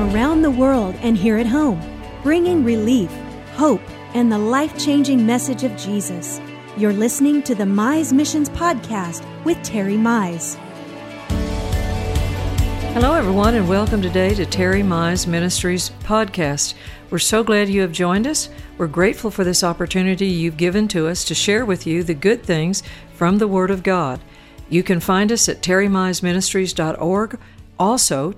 around the world and here at home, bringing relief, hope, and the life changing message of Jesus. You're listening to the Mize Missions Podcast with Terry Mize. Hello, everyone, and welcome today to Terry Mize Ministries podcast. We're so glad you have joined us. We're grateful for this opportunity you've given to us to share with you the good things from the Word of God. You can find us at terrymizeministries.org, also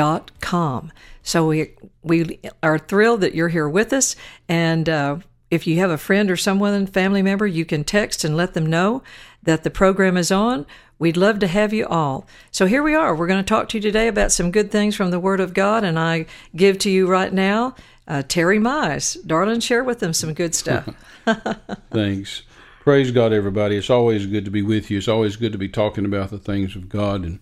terrymize.com. So we we are thrilled that you're here with us, and uh, if you have a friend or someone, family member, you can text and let them know that the program is on. We'd love to have you all. So here we are. We're going to talk to you today about some good things from the Word of God, and I give to you right now uh, Terry Mize. Darling, share with them some good stuff. Thanks. Praise God, everybody. It's always good to be with you. It's always good to be talking about the things of God. And,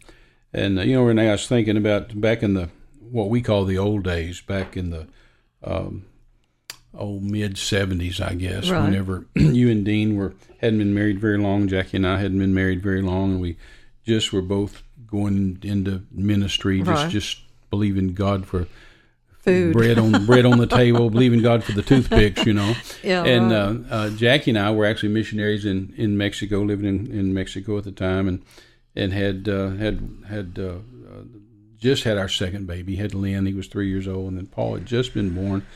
and uh, you know, Renee, I was thinking about back in the, what we call the old days, back in the, um, oh, mid 70s, I guess, Right. whenever you and Dean were, hadn't been married very long. Jackie and I hadn't been married very long. And we just were both going into ministry, just, Right. just believing God for Food. bread on bread on the table, believing God for the toothpicks, you know. Yeah, and right. uh, uh, Jackie and I were actually missionaries in, in Mexico, living in, in Mexico at the time, and and had uh, had had uh, just had our second baby. Had Lynn, he was three years old, and then Paul had just been born.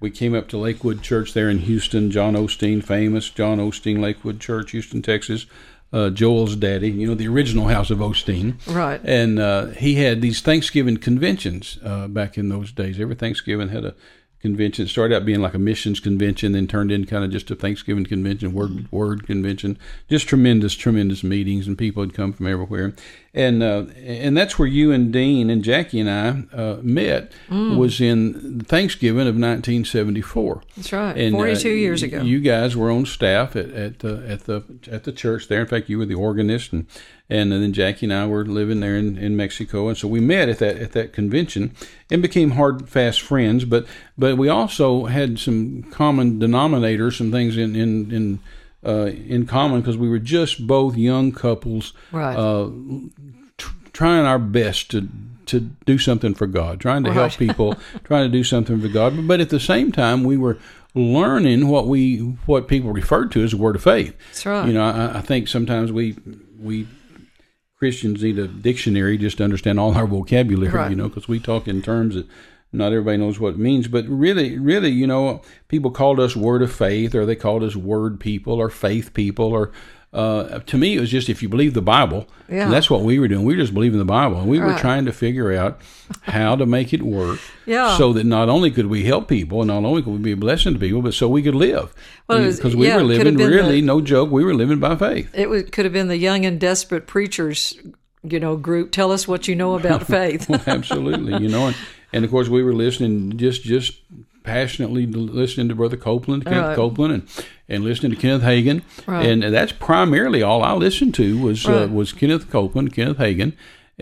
We came up to Lakewood Church there in Houston. John Osteen, famous John Osteen Lakewood Church, Houston, Texas. Uh, Joel's daddy, you know, the original house of Osteen. Right. And uh, he had these Thanksgiving conventions uh, back in those days. Every Thanksgiving had a convention. It started out being like a missions convention, then turned in kind of just a Thanksgiving convention, word word convention. Just tremendous, tremendous meetings, and people had come from everywhere. And uh, and that's where you and Dean and Jackie and I uh, met. Was in Thanksgiving of 1974. That's right. And, uh, 42 years ago. You guys were on staff at at the at the at the church there. In fact, you were the organist, and and then Jackie and I were living there in, in Mexico, and so we met at that at that convention and became hard fast friends. But but we also had some common denominators, some things in in in. Uh, in common because we were just both young couples Right. uh, tr- trying our best to to do something for God, trying to help people, trying to do something for God. But at the same time, we were learning what we what people referred to as the word of faith. That's right. You know, I, I think sometimes we we Christians need a dictionary just to understand all our vocabulary. Right. You know, because we talk in terms that not everybody knows what it means. But really, really, you know, people called us word of faith, or they called us word people, or faith people, or uh, to me, it was just if you believe the Bible, Yeah. that's what we were doing. We were just believing the Bible, and we were trying to figure out how to make it work, Yeah. so that not only could we help people, and not only could we be a blessing to people, but so we could live. Well, because we yeah, were it could have living really, the- no joke, we were living by faith. It was, could have been the young and desperate preachers, you know, group. Tell us what you know about faith. Absolutely, you know, and, and of course we were listening just just passionately listening to Brother Copeland, Kenneth Right. Copeland, and and listening to Kenneth Hagin, Right. and that's primarily all I listened to was uh, was Kenneth Copeland, Kenneth Hagin.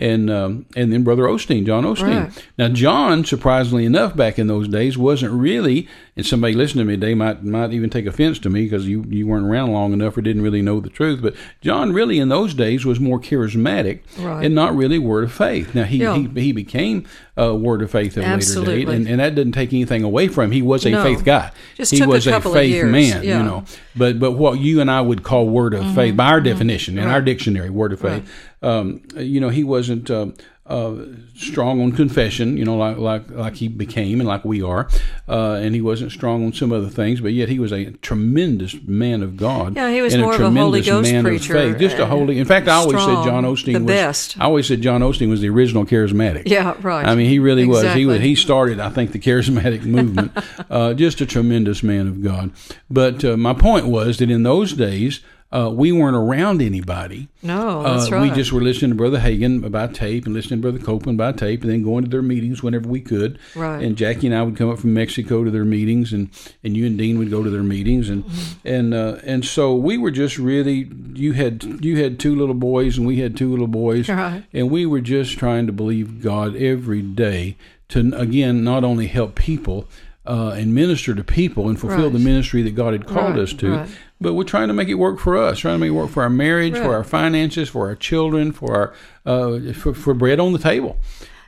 And um, and then Brother Osteen, John Osteen. Right. Now John, surprisingly enough, back in those days, wasn't really. And somebody listening to me they might might even take offense to me because you you weren't around long enough or didn't really know the truth. But John really in those days was more charismatic Right. and not really word of faith. Now he Yeah. he, he became a word of faith at a later date, and, and that doesn't take anything away from him. He was a No. faith guy. Just he took a was couple of faith man, yeah. you know. But but what you and I would call word of faith by our definition in our dictionary, word of faith. Um, you know, he wasn't. Um, uh, strong on confession, you know, like like like he became and like we are, uh, and he wasn't strong on some other things, but yet he was a tremendous man of God. Yeah, he was and more of a Holy Ghost man preacher, Of faith. Just a holy. In fact, I always strong, said John Osteen the was best. I always said John Osteen was the original charismatic. Yeah, right. I mean, he really was. He was. He started, I think, the charismatic movement. uh, just a tremendous man of God. But uh, my point was that in those days, uh, we weren't around anybody. No, that's uh, right. We just were listening to Brother Hagin by tape and listening to Brother Copeland by tape, and then going to their meetings whenever we could. Right. And Jackie and I would come up from Mexico to their meetings, and, and you and Dean would go to their meetings, and Mm-hmm. and uh, and so we were just really. You had you had two little boys, and we had two little boys, Right. and we were just trying to believe God every day to again not only help people. Uh, and minister to people and fulfill Right. the ministry that God had called Right, us to, right. But we're trying to make it work for us, trying to make it work for our marriage, Right. for our finances, for our children, for our uh, for, for bread on the table.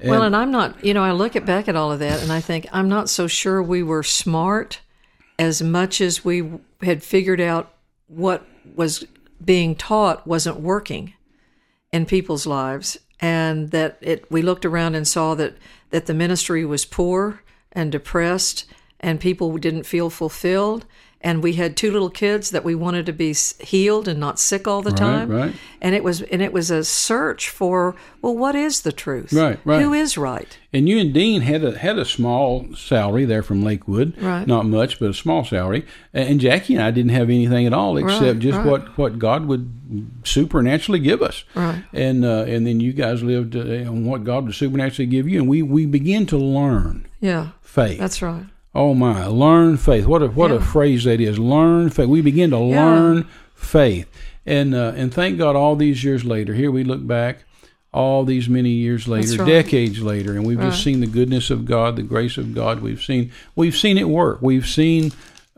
well, and I'm not, you know, I look at back at all of that and I think I'm not so sure we were smart as much as we had figured out what was being taught wasn't working in people's lives and that it we looked around and saw that that the ministry was poor and depressed and people didn't feel fulfilled and we had two little kids that we wanted to be healed and not sick all the time. right. And it was and it was a search for well, what is the truth? Right, right. Who is right? And you and Dean had a had a small salary there from Lakewood, Right. Not much, but a small salary. And Jackie and I didn't have anything at all except Right, just right. what, what God would supernaturally give us. Right. And uh, and then you guys lived uh, on what God would supernaturally give you, and we we began to learn Yeah, faith. that's right. Oh my, learn faith. What a what a phrase that is. Learn faith. We begin to Yeah. learn faith. And uh, and thank God all these years later, here we look back all these many years later, right. decades later, and we've Right. just seen the goodness of God, the grace of God. We've seen we've seen it work. We've seen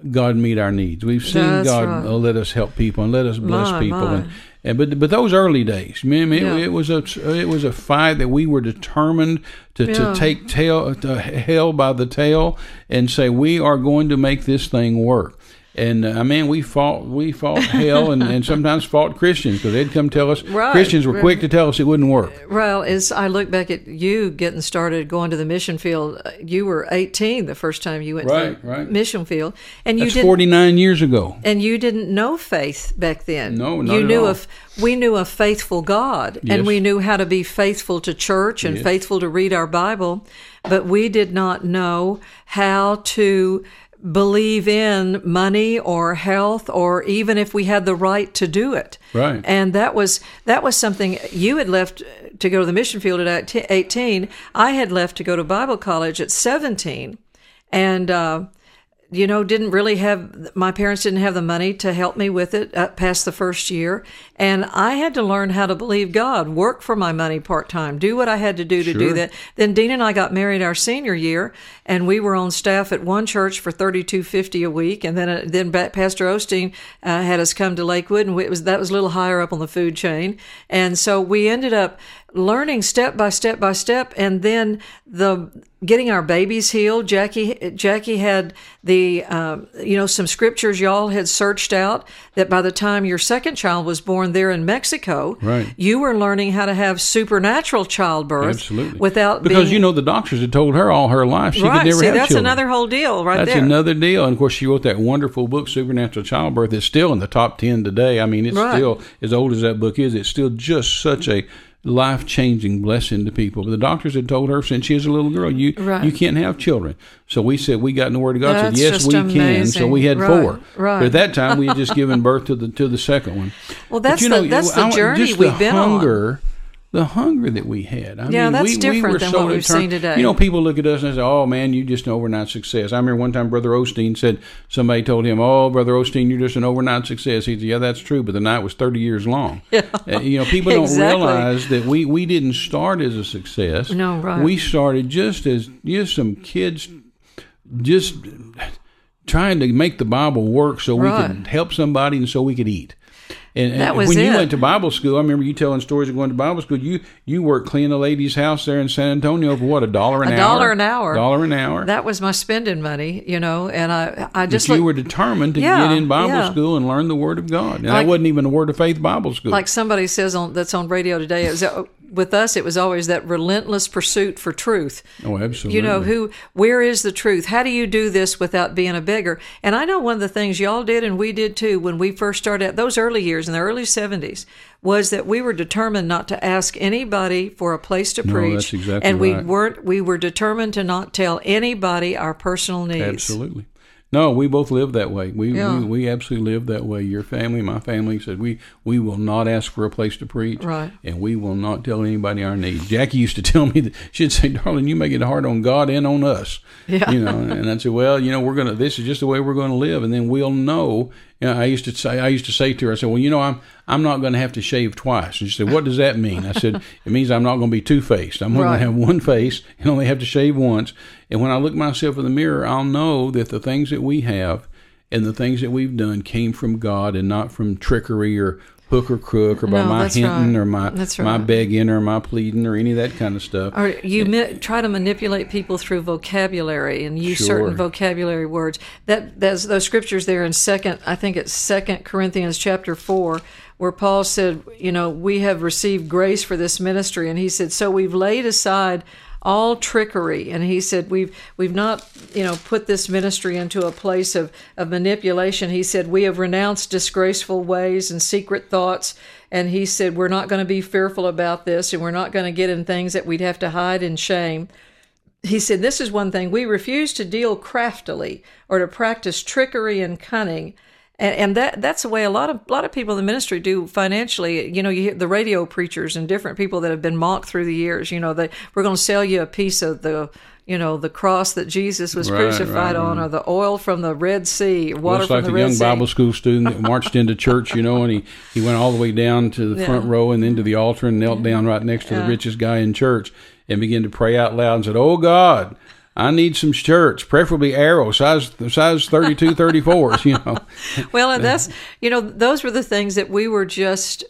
God meet our needs. We've seen That's God right. uh, let us help people and let us bless My, people. my. And, and but but those early days, man, it, Yeah. it was a it was a fight that we were determined to, Yeah. to take tail to hell by the tail and say we are going to make this thing work. And uh, I mean, we fought we fought hell and, and sometimes fought Christians because they'd come tell us Right. Christians were quick to tell us it wouldn't work. Well, as I look back at you getting started going to the mission field, uh, you were 18 the first time you went Right, to the right. mission field, and you That's didn't. forty nine years ago. and you didn't know faith back then. No, not you knew all. a f- we knew a faithful God, Yes. and we knew how to be faithful to church and Yes. faithful to read our Bible, but we did not know how to believe in money or health or even if we had the right to do it. Right. And that was that was something you had left to go to the mission field at 18. I had left to go to Bible college at 17. And uh you know, didn't really have my parents didn't have the money to help me with it uh, past the first year, and I had to learn how to believe God, work for my money part time, do what I had to do to do that. Then Dean and I got married our senior year, and we were on staff at one church for thirty two fifty a week, and then uh, then Pastor Osteen uh, had us come to Lakewood, and we, it was that was a little higher up on the food chain, and so we ended up learning step by step by step and then the getting our babies healed jackie jackie had the um, you know some scriptures y'all had searched out that by the time your second child was born there in mexico Right. you were learning how to have supernatural childbirth Absolutely. without because being, you know the doctors had told her all her life she right could never see have that's children. another whole deal right That's there another deal. And of course, she wrote that wonderful book, Supernatural Childbirth. It's still in the top 10 today. I mean, it's Right. still, as old as that book is, it's still just such a life changing blessing to people. But the doctors had told her since she was a little girl, you Right. you can't have children. So we said, we got in the Word of God, That's said, yes, we can. So we had Right, four. right. But at that time, we had just given birth to the to the second one. Well, But that's you the- know, that's the I want- journey we've the been on. The hunger that we had. I Yeah, mean, that's we, we different were than so what we've determined. seen today. You know, people look at us and they say, "Oh man, you just an overnight success." I remember one time Brother Osteen said somebody told him, "Oh, Brother Osteen, you're just an overnight success." He said, "Yeah, that's true, but the night was 30 years long." Yeah. Uh, you know, people don't Exactly. realize that we we didn't start as a success. No, right. We started just as just some kids, just trying to make the Bible work so we could help somebody and so we could eat. And, and That was when you went to Bible school, I remember you telling stories of going to Bible school. You you worked cleaning a lady's house there in San Antonio for what a dollar an hour? A hour. dollar an hour. Dollar an hour. That was my spending money, you know, and I I But just you look- were determined to Yeah, get in Bible yeah. school and learn the Word of God. And Like- that wasn't even a Word of Faith Bible school. like somebody says on that's on radio today. It was, with us, it was always that relentless pursuit for truth. oh, absolutely. You know who? Where is the truth? How do you do this without being a beggar? And I know one of the things y'all did, and we did too, when we first started out those early years in the early '70s, was that we were determined not to ask anybody for a place to No, preach, that's exactly and we right. weren't. We were determined to not tell anybody our personal needs. Absolutely. No, we both live that way. We, Yeah. we we absolutely live that way. Your family, my family said we we will not ask for a place to preach, Right. And we will not tell anybody our needs. Jackie used to tell me that she'd say, "Darling, you make it hard on God and on us." Yeah. You know, and I'd say, "Well, you know, we're gonna. This is just the way we're going to live, and then we'll know." You know, I used to say, I used to say to her, I said, "Well, you know, I'm I'm not going to have to shave twice." And she said, "What does that mean?" I said, "It means I'm not going to be two faced. I'm going to have one face and only have to shave once. And when I look myself in the mirror, I'll know that the things that we have and the things that we've done came from God and not from trickery or hook or crook or by No, my hinting right. or my That's my begging or my pleading or any of that kind of stuff. Or you mi- try to manipulate people through vocabulary and use Sure. certain vocabulary words. That that's those scriptures there in second. I think it's Second Corinthians chapter four, where Paul said, you know, we have received grace for this ministry, and he said, so we've laid aside all trickery. And he said we've we've not you know put this ministry into a place of of manipulation. He said we have renounced disgraceful ways and secret thoughts. And he said we're not going to be fearful about this and we're not going to get in things that we'd have to hide in shame. He said this is one thing. We refuse to deal craftily or to practice trickery and cunning and, and that that's the way a lot of a lot of people in the ministry do financially. You know, you hear the radio preachers and different people that have been mocked through the years. You know, they we're going to sell you a piece of the you know the cross that Jesus was Right, crucified right, on, right. or the oil from the Red Sea, water Well, it's from like the the Red young Sea. Bible school student that marched into church, you know, and he, he went all the way down to the Yeah. front row and then to the altar and knelt down right next to the richest guy in church and began to pray out loud and said, Oh God, I need some shirts, preferably arrow, size size 32, 34s, you know. Well, and that's you know those were the things that we were just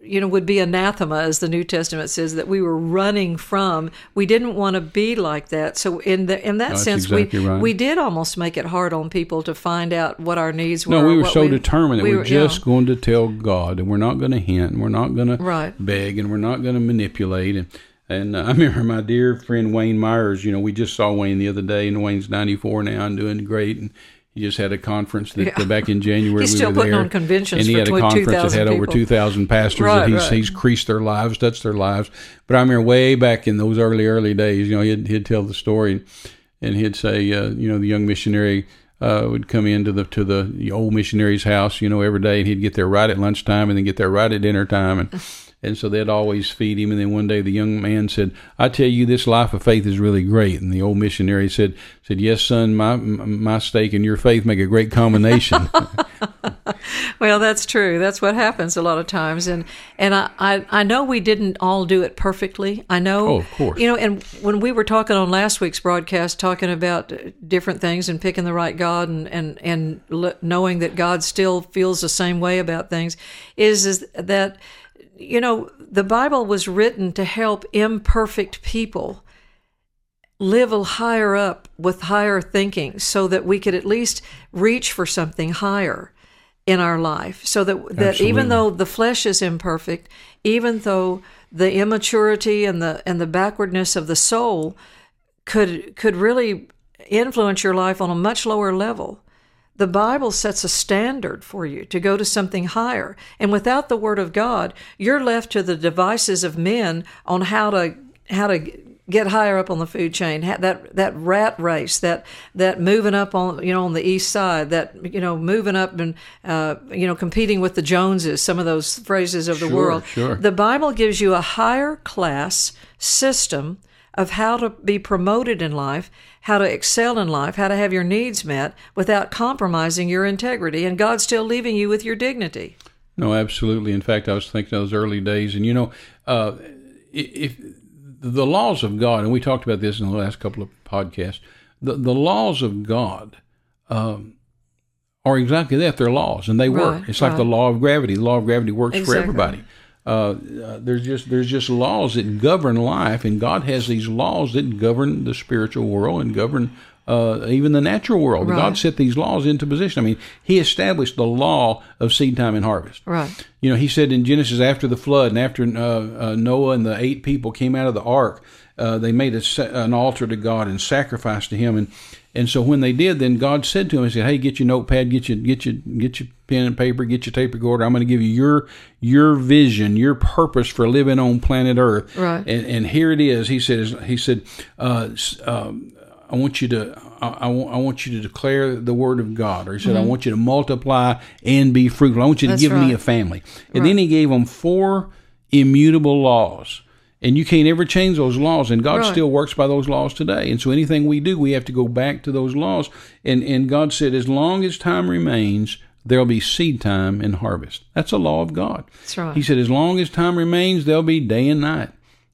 you know would be anathema as the New Testament says that we were running from. We didn't want to be like that. So in the in that That's sense, exactly we right. we did almost make it hard on people to find out what our needs were. No, we were so determined that we we were- yeah. just going to tell God, and we're not going to hint, and we're not going to Right. beg, and we're not going to manipulate. And and uh, I remember my dear friend Wayne Myers. You know, we just saw Wayne the other day, and Wayne's ninety four now and doing great. And he just had a conference that Yeah. uh, back in January. He's we still were putting there, on conventions and he for had a conference that 2,000 had over two thousand pastors Right, that he's right. he's increased their lives, touched their lives. But I remember way back in those early early days, you know, he'd he'd tell the story, and he'd say, uh, you know, the young missionary uh, would come into the to the old missionary's house, you know, every day, and he'd get there right at lunchtime, and then get there right at dinner time, and and so they'd always feed him. And then one day, the young man said, "I tell you, this life of faith is really great." And the old missionary said, "said Yes, son, my my steak and your faith make a great combination." Well, that's true. That's what happens a lot of times, and and I, I I know we didn't all do it perfectly. I know, Oh, of course. You know, and when we were talking on last week's broadcast, talking about uh, different things and picking the right God, and and and knowing that God still feels the same way about things, is is that you know the Bible was written to help imperfect people live a higher up with higher thinking so that we could at least reach for something higher in our life so that that Absolutely. even though the flesh is imperfect even though the immaturity and the and the backwardness of the soul could could really influence your life on a much lower level the bible sets a standard for you to go to something higher. And without the word of god you're left to the devices of men on how to how to get higher up on the food chain. That that rat race that that moving up on you know on the east side that you know moving up and uh, you know competing with the joneses some of those phrases of the Sure, world. sure. the bible gives you a higher class system of how to be promoted in life how to excel in life how to have your needs met without compromising your integrity and god still leaving you with your dignity No, absolutely. In fact, I was thinking of those early days, and you know, uh, if the laws of God, and we talked about this in the last couple of podcasts, the the laws of God um, are exactly that. They're laws, and they work. Right, It's like the law of gravity. The law of gravity works Exactly. for everybody. Uh, uh, there's just there's just laws that govern life, and God has these laws that govern the spiritual world and govern uh, even the natural world. Right. God set these laws into position. I mean, He established the law of seed time and harvest. right You know, He said in Genesis after the flood and after uh, uh, Noah and the eight people came out of the ark, uh, they made a, an altar to God and sacrificed to Him. And and so when they did, then God said to him, He said, "Hey, get your notepad, get your get your get your pen and paper, get your tape recorder. I'm going to give you your your vision, your purpose for living on planet Earth. Right. And, and here it is. He says, He said, uh, um, I want you to I, I want, I want you to declare the word of God. Or he said, I want you to multiply and be fruitful. I want you to That's give me a family. And then he gave them four immutable laws. And you can't ever change those laws, and God Right. still works by those laws today. And so anything we do, we have to go back to those laws. And and God said, as long as time remains, there'll be seed time and harvest. That's a law of God. That's right. He said, as long as time remains, there'll be day and night,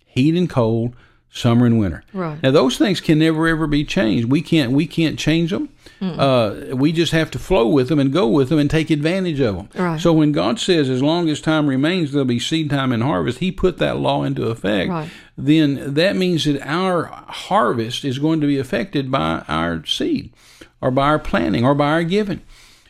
heat and cold, summer and winter. Right. Now those things can never ever be changed. We can't we can't change them. Uh, we just have to flow with them and go with them and take advantage of them. Right. So when God says, as long as time remains, there'll be seed time and harvest, He put that law into effect. Right. Then that means that our harvest is going to be affected by our seed, or by our planting, or by our giving.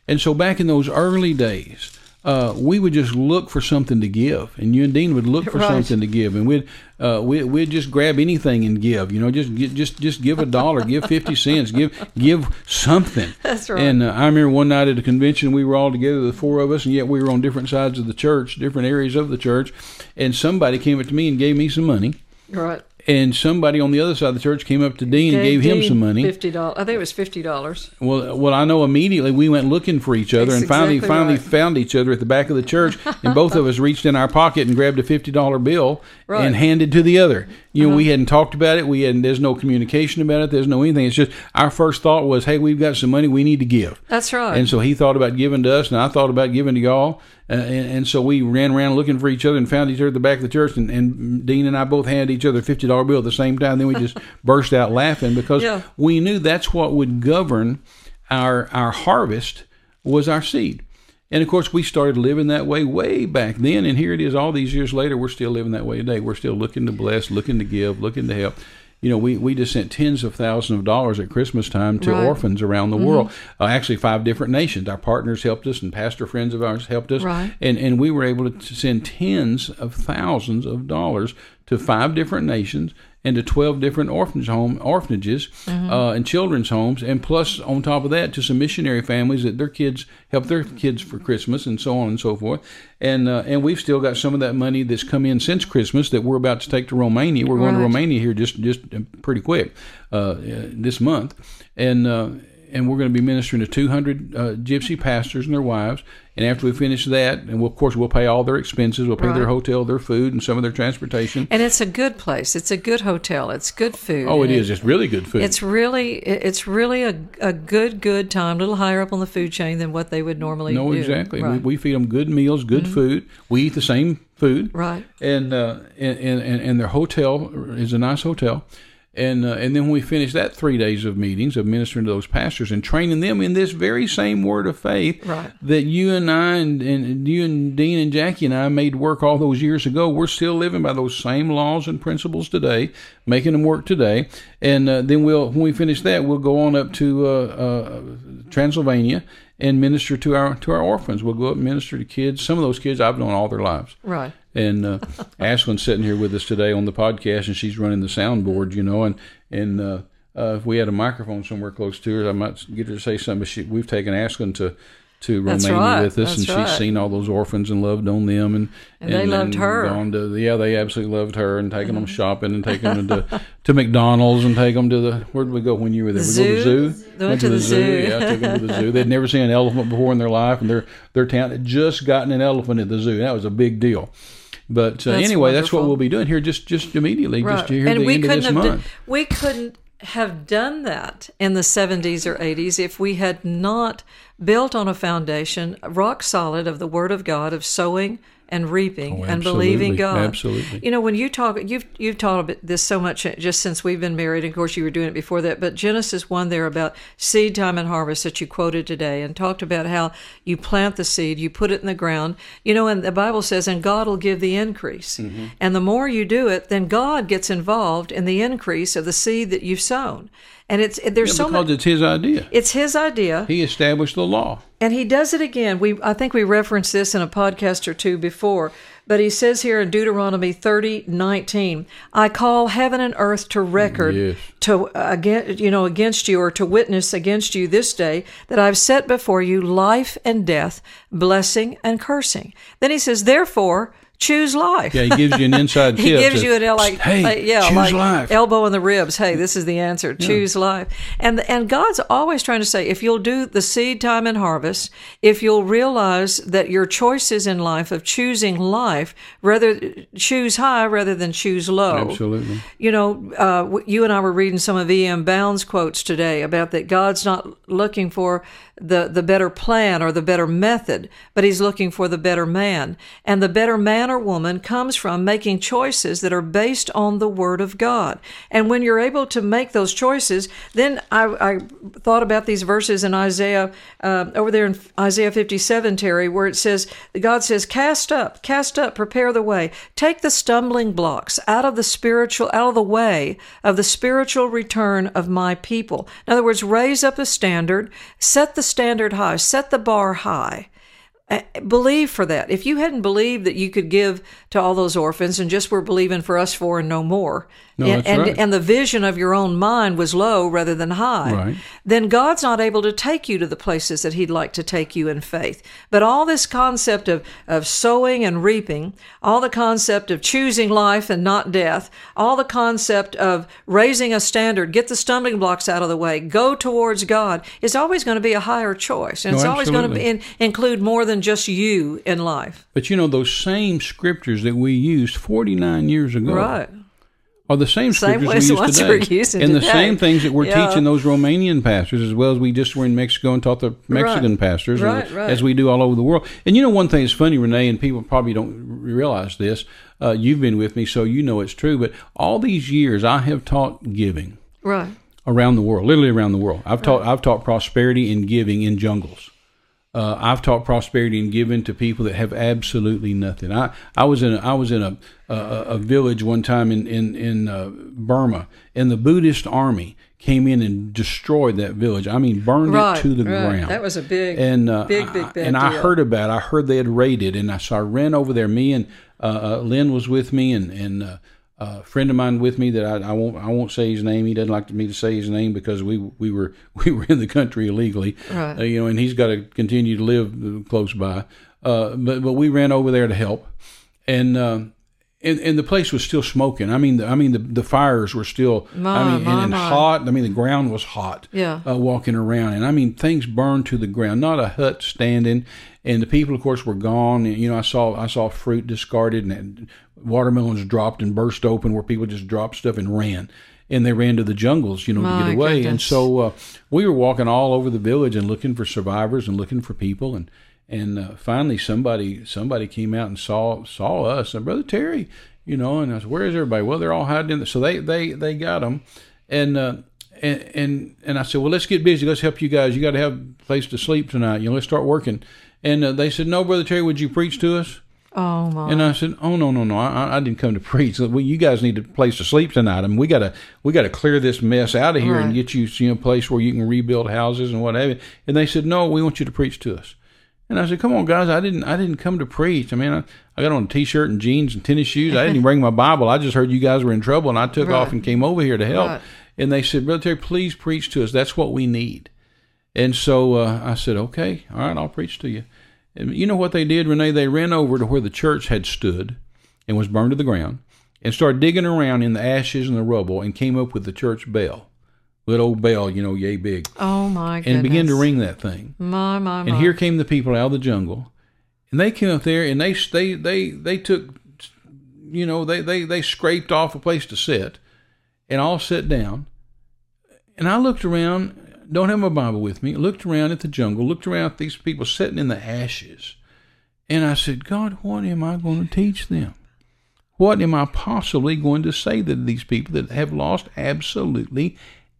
And so back in those early days, uh, we would just look for something to give, and you and Dean would look for Right. something to give, and we'd uh, we, we'd just grab anything and give. You know, just just just give a dollar, give fifty cents, give give something. That's right. And uh, I remember one night at a convention, we were all together, the four of us, and yet we were on different sides of the church, different areas of the church, and somebody came up to me and gave me some money, Right. And somebody on the other side of the church came up to Dean and gave him some money. Fifty dollars. I think it was fifty dollars. Well, well, I know immediately we went looking for each other, That's and finally, exactly finally right. found each other at the back of the church, and both of us reached in our pocket and grabbed a fifty dollar bill Right. And handed to the other. You know, we hadn't talked about it. We hadn't. There's no communication about it. There's no anything. It's just our first thought was, "Hey, we've got some money. We need to give." That's right. And so he thought about giving to us, and I thought about giving to y'all. Uh, and, and so we ran around looking for each other and found each other at the back of the church. And, and Dean and I both handed each other a fifty dollar bill at the same time. Then we just burst out laughing because Yeah. we knew that's what would govern our our harvest was our seed. And of course, we started living that way way back then, and here it is. All these years later, we're still living that way today. We're still looking to bless, looking to give, looking to help. You know, we, we just sent tens of thousands of dollars at Christmas time to Right. Mm-hmm. orphans around the world. Uh, actually, five different nations. Our partners helped us, and pastor friends of ours helped us. Right. And and we were able to send tens of thousands of dollars to five different nations and to 12 different orphanage home orphanages uh, and children's homes and plus on top of that to some missionary families that their kids help their kids for Christmas and so on and so forth. And uh, and we've still got some of that money that's come in since Christmas that we're about to take to Romania. We're going to Romania here just just pretty quick uh, uh, this month. And uh, and we're going to be ministering to 200 uh, gypsy pastors and their wives. And after we finish that, and we'll, of course we'll pay all their expenses, we'll pay their hotel, their food, and some of their transportation. and it's a good place. It's a good hotel. It's good food. Oh, it And is. It's really good food. It's really, it's really a, a good, good time. A little higher up on the food chain than what they would normally do. no, do. exactly. We, Right. Mm-hmm. we feed them good meals, good food. We eat the same food. Right. And, uh, and, and, and their hotel is a nice hotel. And, uh, and then when we finish that three days of meetings of ministering to those pastors and training them in this very same word of faith Right. that you and I and, and you and Dean and Jackie and I made work all those years ago, we're still living by those same laws and principles today, making them work today. And uh, then we'll, when we finish that, we'll go on up to uh, uh, Transylvania and minister to our to our orphans. We'll go up and minister to kids. Some of those kids I've known all their lives. Right. And uh, Ashlyn's sitting here with us today on the podcast, and she's running the soundboard, you know. And and uh, uh, if we had a microphone somewhere close to her, I might get her to say something. But she, we've taken Ashlyn to to Romania right. with us, That's and she's right. seen all those orphans and loved on them, and And they loved her. Gone to, yeah, they absolutely loved her, and taking them shopping and taking them to to McDonald's and take them to the where did we go when you were there? The we go to zoo. the zoo. They went to the zoo. Yeah, took them to the zoo. They'd never seen an elephant before in their life, and their their town had just gotten an elephant at the zoo. That was a big deal. But uh, That's anyway, that's what we'll be doing here just just immediately, just here and the we end of this month. we couldn't have done that in the 70s or 80s if we had not built on a foundation rock solid of the word of God of sowing and reaping Oh, and believing. God. Absolutely. You know, when you talk, you've you've taught about this so much just since we've been married. Of course, you were doing it before that, but Genesis one there about seed time and harvest that you quoted today, and talked about how you plant the seed, you put it in the ground. You know, and the Bible says, and God will give the increase. Mm-hmm. And the more you do it, then God gets involved in the increase of the seed that you've sown. And it's there's Yeah, so because much. it's his idea. It's His idea. He established the law. And he does it again. We I think we referenced this in a podcast or two before, but he says here in Deuteronomy 30, 19, I call heaven and earth to record Yes. to again you know against you or to witness against you this day that I've set before you life and death, blessing and cursing. Then he says, therefore choose life. Yeah, he gives you an inside He tip. gives to, you an like, hey, like, yeah, choose like life. elbow in the ribs. Hey, this is the answer. Choose life. And and God's always trying to say, if you'll do the seed time and harvest, if you'll realize that your choices in life of choosing life, rather choose high rather than choose low. Absolutely. You know, uh, you and I were reading some of E.M. Bounds quotes today about that God's not looking for the, the better plan or the better method, but He's looking for the better man. And the better man or woman comes from making choices that are based on the Word of God. And when you're able to make those choices, then I, I thought about these verses in Isaiah, uh, over there in Isaiah 57, Terry, where it says, God says, Cast up, cast up, prepare the way. Take the stumbling blocks out of the spiritual, out of the way of the spiritual return of my people. In other words, raise up a standard, set the standard high, set the bar high Uh, believe for that. If you hadn't believed that you could give to all those orphans and just were believing for us four and no more, No, and, and, right. and the vision of your own mind was low rather than high, Right. then God's not able to take you to the places that He'd like to take you in faith. But all this concept of, of sowing and reaping, all the concept of choosing life and not death, all the concept of raising a standard, get the stumbling blocks out of the way, go towards God, is always going to be a higher choice. And No, it's always going to be in, include more than just you in life. But you know, those same scriptures that we used 49 years ago Right. are the same Same scriptures we use today. we're using and the same things that we're Yeah. teaching those Romanian pastors as well as we just were in Mexico and taught the Mexican Right. pastors Right, as, right. as we do all over the world. And you know, one thing that's funny, Renee, and people probably don't realize this. Uh, you've been with me, so you know it's true. But all these years, I have taught giving Right. around the world, literally around the world. I've taught I've taught prosperity and giving in jungles. Uh, I've taught prosperity and giving to people that have absolutely nothing. I, I was in a, I was in a, a a village one time in in in uh, Burma, and the Buddhist army came in and destroyed that village. I mean, burned Right. it to the right. ground. That was a big, and uh, big, big, big and I heard about. it. I heard they had raided, and I so I ran over there. Me and uh, uh, Lynn was with me, and and uh, a friend of mine with me that I, I won't I won't say his name. He doesn't like me to say his name because we we were we were in the country illegally, Right. uh, you know, and he's got to continue to live uh, close by. Uh, but but we ran over there to help, and. And, and the place was still smoking. I mean, the, I mean, the, the fires were still. I My, mean, my, and, and my. hot. I mean, the ground was hot Yeah. uh, walking around, and I mean things burned to the ground. Not a hut standing, and the people, of course, were gone. And, you know, I saw I saw fruit discarded and watermelons dropped and burst open, where people just dropped stuff and ran. And they ran to the jungles, you know, to get away. And goodness. so uh, we were walking all over the village and looking for survivors and looking for people. And and uh, finally, somebody somebody came out and saw saw us and brother Terry, you know. And I said, "Where is everybody?" Well, they're all hiding in. The, so they they they got them, and. Uh, and, and and I said, well, let's get busy. Let's help you guys. You got to have a place to sleep tonight. You know, let's start working. And uh, they said, no, brother Terry, would you preach to us? Oh my. And I said, "Oh no, no, no! I, I didn't come to preach. Well, you guys need a place to sleep tonight. I mean, we gotta we gotta clear this mess out of here and get you, you know, a place where you can rebuild houses and what have you." And they said, "No, we want you to preach to us." And I said, "Come on, guys! I didn't I didn't come to preach. I mean, I, I got on a t-shirt and jeans and tennis shoes. I didn't even bring my Bible. I just heard you guys were in trouble, and I took Right. off and came over here to help." Right. And they said, "Brother Terry, please preach to us. That's what we need." And so uh, I said, okay, all right, I'll preach to you. And you know what they did, Renee? They ran over to where the church had stood and was burned to the ground and started digging around in the ashes and the rubble and came up with the church bell. Little old bell, you know, yay big. oh my goodness. And began to ring that thing. My my my. And here came the people out of the jungle. And they came up there and they they they, they took you know, they, they, they scraped off a place to sit and all sat down. And I looked around, don't have my Bible with me, looked around at the jungle, looked around at these people sitting in the ashes. And I said, God, what am I going to teach them? What am I possibly going to say to these people that have lost absolutely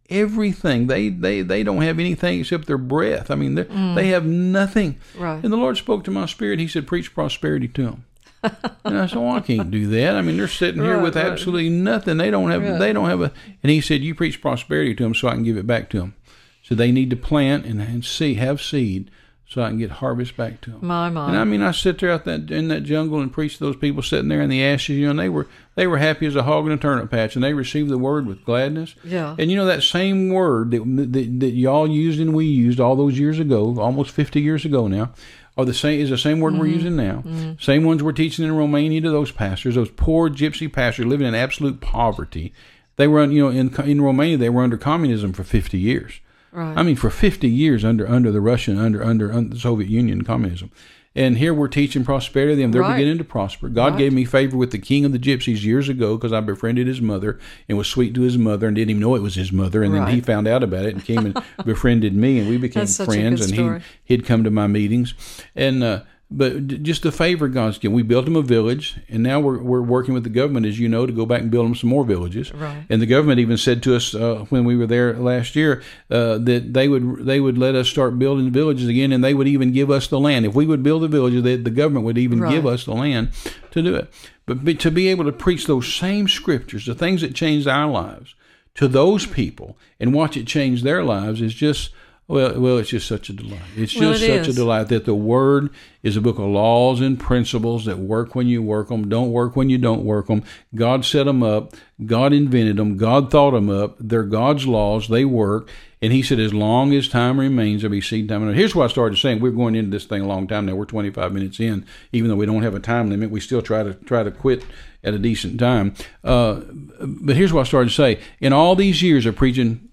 everything? They they they don't have anything except their breath. I mean, they mm. they have nothing. Right. And the Lord spoke to my spirit. He said, "Preach prosperity to them." and I said, "Well, I can't do that. I mean, they're sitting here Right, with right. absolutely nothing. They don't have. Right. They don't have a." And He said, "You preach prosperity to them, so I can give it back to them. So they need to plant and, and see, have seed, so I can get harvest back to them." My my. And I mean, I sit there out that in that jungle and preach to those people sitting there in the ashes. You know, and they were they were happy as a hog in a turnip patch, and they received the word with gladness. Yeah. And you know that same word that that, that y'all used and we used all those years ago, almost fifty years ago now, are the same is the same word we're mm-hmm. using now. Mm-hmm. Same ones we're teaching in Romania to those pastors, those poor gypsy pastors living in absolute poverty. They were, you know, in in Romania they were under communism for fifty years. Right. I mean, for 50 years under under the Russian, under under, under the Soviet Union communism. And here we're teaching prosperity to them. They're Right. beginning to prosper. God Right. gave me favor with the king of the gypsies years ago because I befriended his mother and was sweet to his mother and didn't even know it was his mother. And then he found out about it and came and befriended me and we became That's such a friends. and story. he he'd come to my meetings. And uh, but just the favor God's given. We built them a village, and now we're we're working with the government, as you know, to go back and build them some more villages. Right. And the government even said to us uh, when we were there last year uh, that they would they would let us start building villages again, and they would even give us the land if we would build the villages. That the government would even Right. give us the land to do it. But be, to be able to preach those same scriptures, the things that changed our lives, to those people and watch it change their lives is just well, well, it's just such a delight. It's Well, just it such a delight that the Word is a book of laws and principles that work when you work them, don't work when you don't work them. God set them up. God invented them. God thought them up. They're God's laws. They work. And He said, as long as time remains, there'll be seed time. And here's what I started saying. We're going into this thing a long time now. We're 25 minutes in, even though we don't have a time limit. We still try to try to quit at a decent time. Uh, but here's what I started to say. In all these years of preaching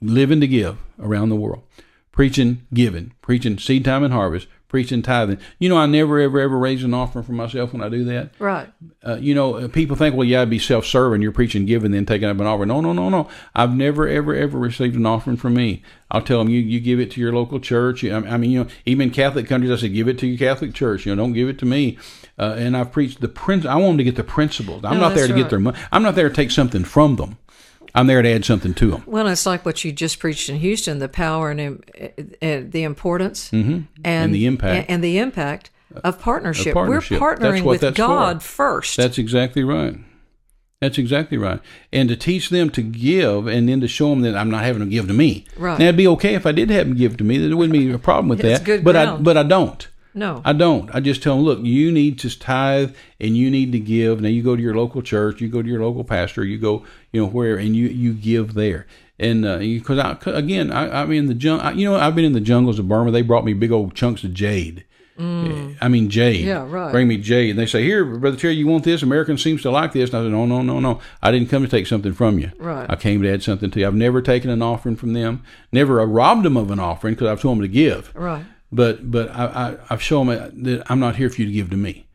living to give around the world, preaching giving, preaching seed time and harvest, preaching tithing. You know, I never, ever, ever raise an offering for myself when I do that. Right. Uh, you know, uh, people think, well, yeah, I'd be self serving. You're preaching giving, then taking up an offering. No, no, no, no. I've never, ever, ever received an offering from me. I'll tell them, you, you give it to your local church. I mean, you know, even in Catholic countries, I say, give it to your Catholic church. You know, don't give it to me. Uh, and I've preached the prince. I want them to get the principles. I'm No, not there to that's get their money. I'm not there to take something from them. I'm there to add something to them. Well, it's like what you just preached in Houston: the power and, im- uh, the importance, and, And the impact. and, the impact of partnership. partnership. We're partnering with God for. first. That's exactly right. That's exactly right. And to teach them to give and then to show them that I'm not having them give to me. Right. Now, it'd be okay if I did have them give to me. There wouldn't be a problem with It's that. good but I but I don't. No, I don't. I just tell them, look, you need to tithe and you need to give. Now you go to your local church, you go to your local pastor, you go, you know, where, and you you give there. And because I again, I, I'm in the jungle. You know, I've been in the jungles of Burma. They brought me big old chunks of jade. I mean jade. Mm. Yeah, right. Bring me jade. And they say, here, brother Terry, you want this? American seems to like this. And I said, no, no, no, no. I didn't come to take something from you. Right. I came to add something to you. I've never taken an offering from them. Never uh, robbed them of an offering because I've told them to give right. But but I, I I've shown them that I'm not here for you to give to me.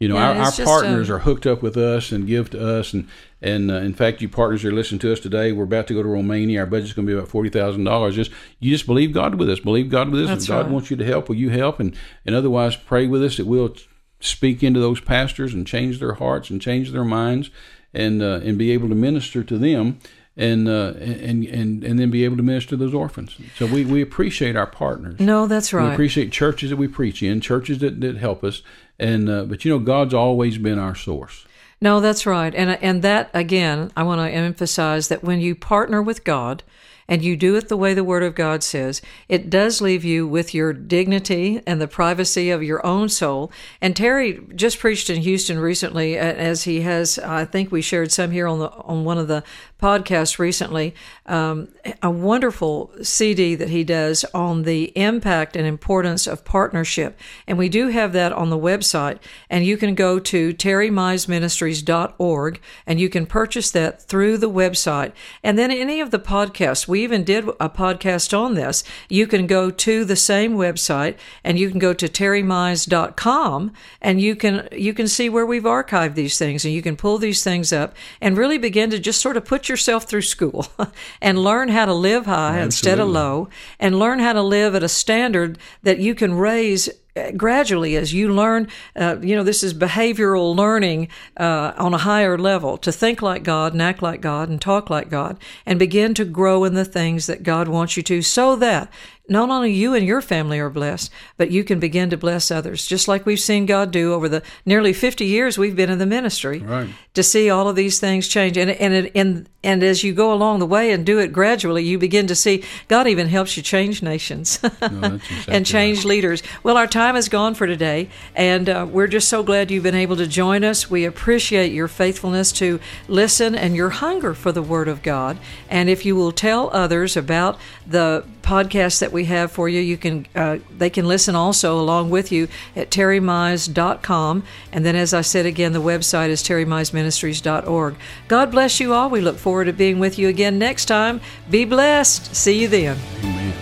You know, Yeah, our, our partners um, are hooked up with us and give to us, and and uh, in fact, you partners are listening to us today. We're about to go to Romania. Our budget's going to be about forty thousand dollars. Just you just believe God with us. Believe God with us. That's if God right. wants you to help, will you help? And and otherwise, pray with us that we'll speak into those pastors and change their hearts and change their minds, and uh, and be able to minister to them. And, uh, and and and then be able to minister to those orphans. So we, we appreciate our partners. No, that's right. We appreciate churches that we preach in, churches that, that help us, and uh, but you know God's always been our source. No, that's right. And and that again, I want to emphasize that when you partner with God and you do it the way the word of God says, it does leave you with your dignity and the privacy of your own soul. And Terry just preached in Houston recently uh, as he has I think we shared some here on the on one of the podcasts recently, um, a wonderful CD that he does on the impact and importance of partnership. And we do have that on the website. And you can go to terrymizeministries.org and you can purchase that through the website. And then any of the podcasts, we even did a podcast on this. You can go to the same website and you can go to terrymize.com and you can you can see where we've archived these things and you can pull these things up and really begin to just sort of put yourself through school and learn how to live high instead of low and learn how to live at a standard that you can raise gradually as you learn uh, you know this is behavioral learning uh, on a higher level to think like god and act like god and talk like god and begin to grow in the things that god wants you to so that not only you and your family are blessed, but you can begin to bless others, just like we've seen God do over the nearly 50 years we've been in the ministry. Right. To see all of these things change, and and it, and and as you go along the way and do it gradually, you begin to see God even helps you change nations that's exactly and change leaders. Well, our time is gone for today, and uh, we're just so glad you've been able to join us. We appreciate your faithfulness to listen and your hunger for the Word of God. And if you will tell others about the podcast that we have for you, you can uh, they can listen also along with you at terrymize.com. And then, as I said again, the website is terrymizeministries.org. God bless you all. We look forward to being with you again next time. Be blessed. See you then. Amen.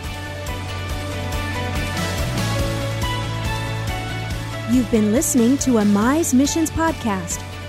You've been listening to a Mize Missions podcast.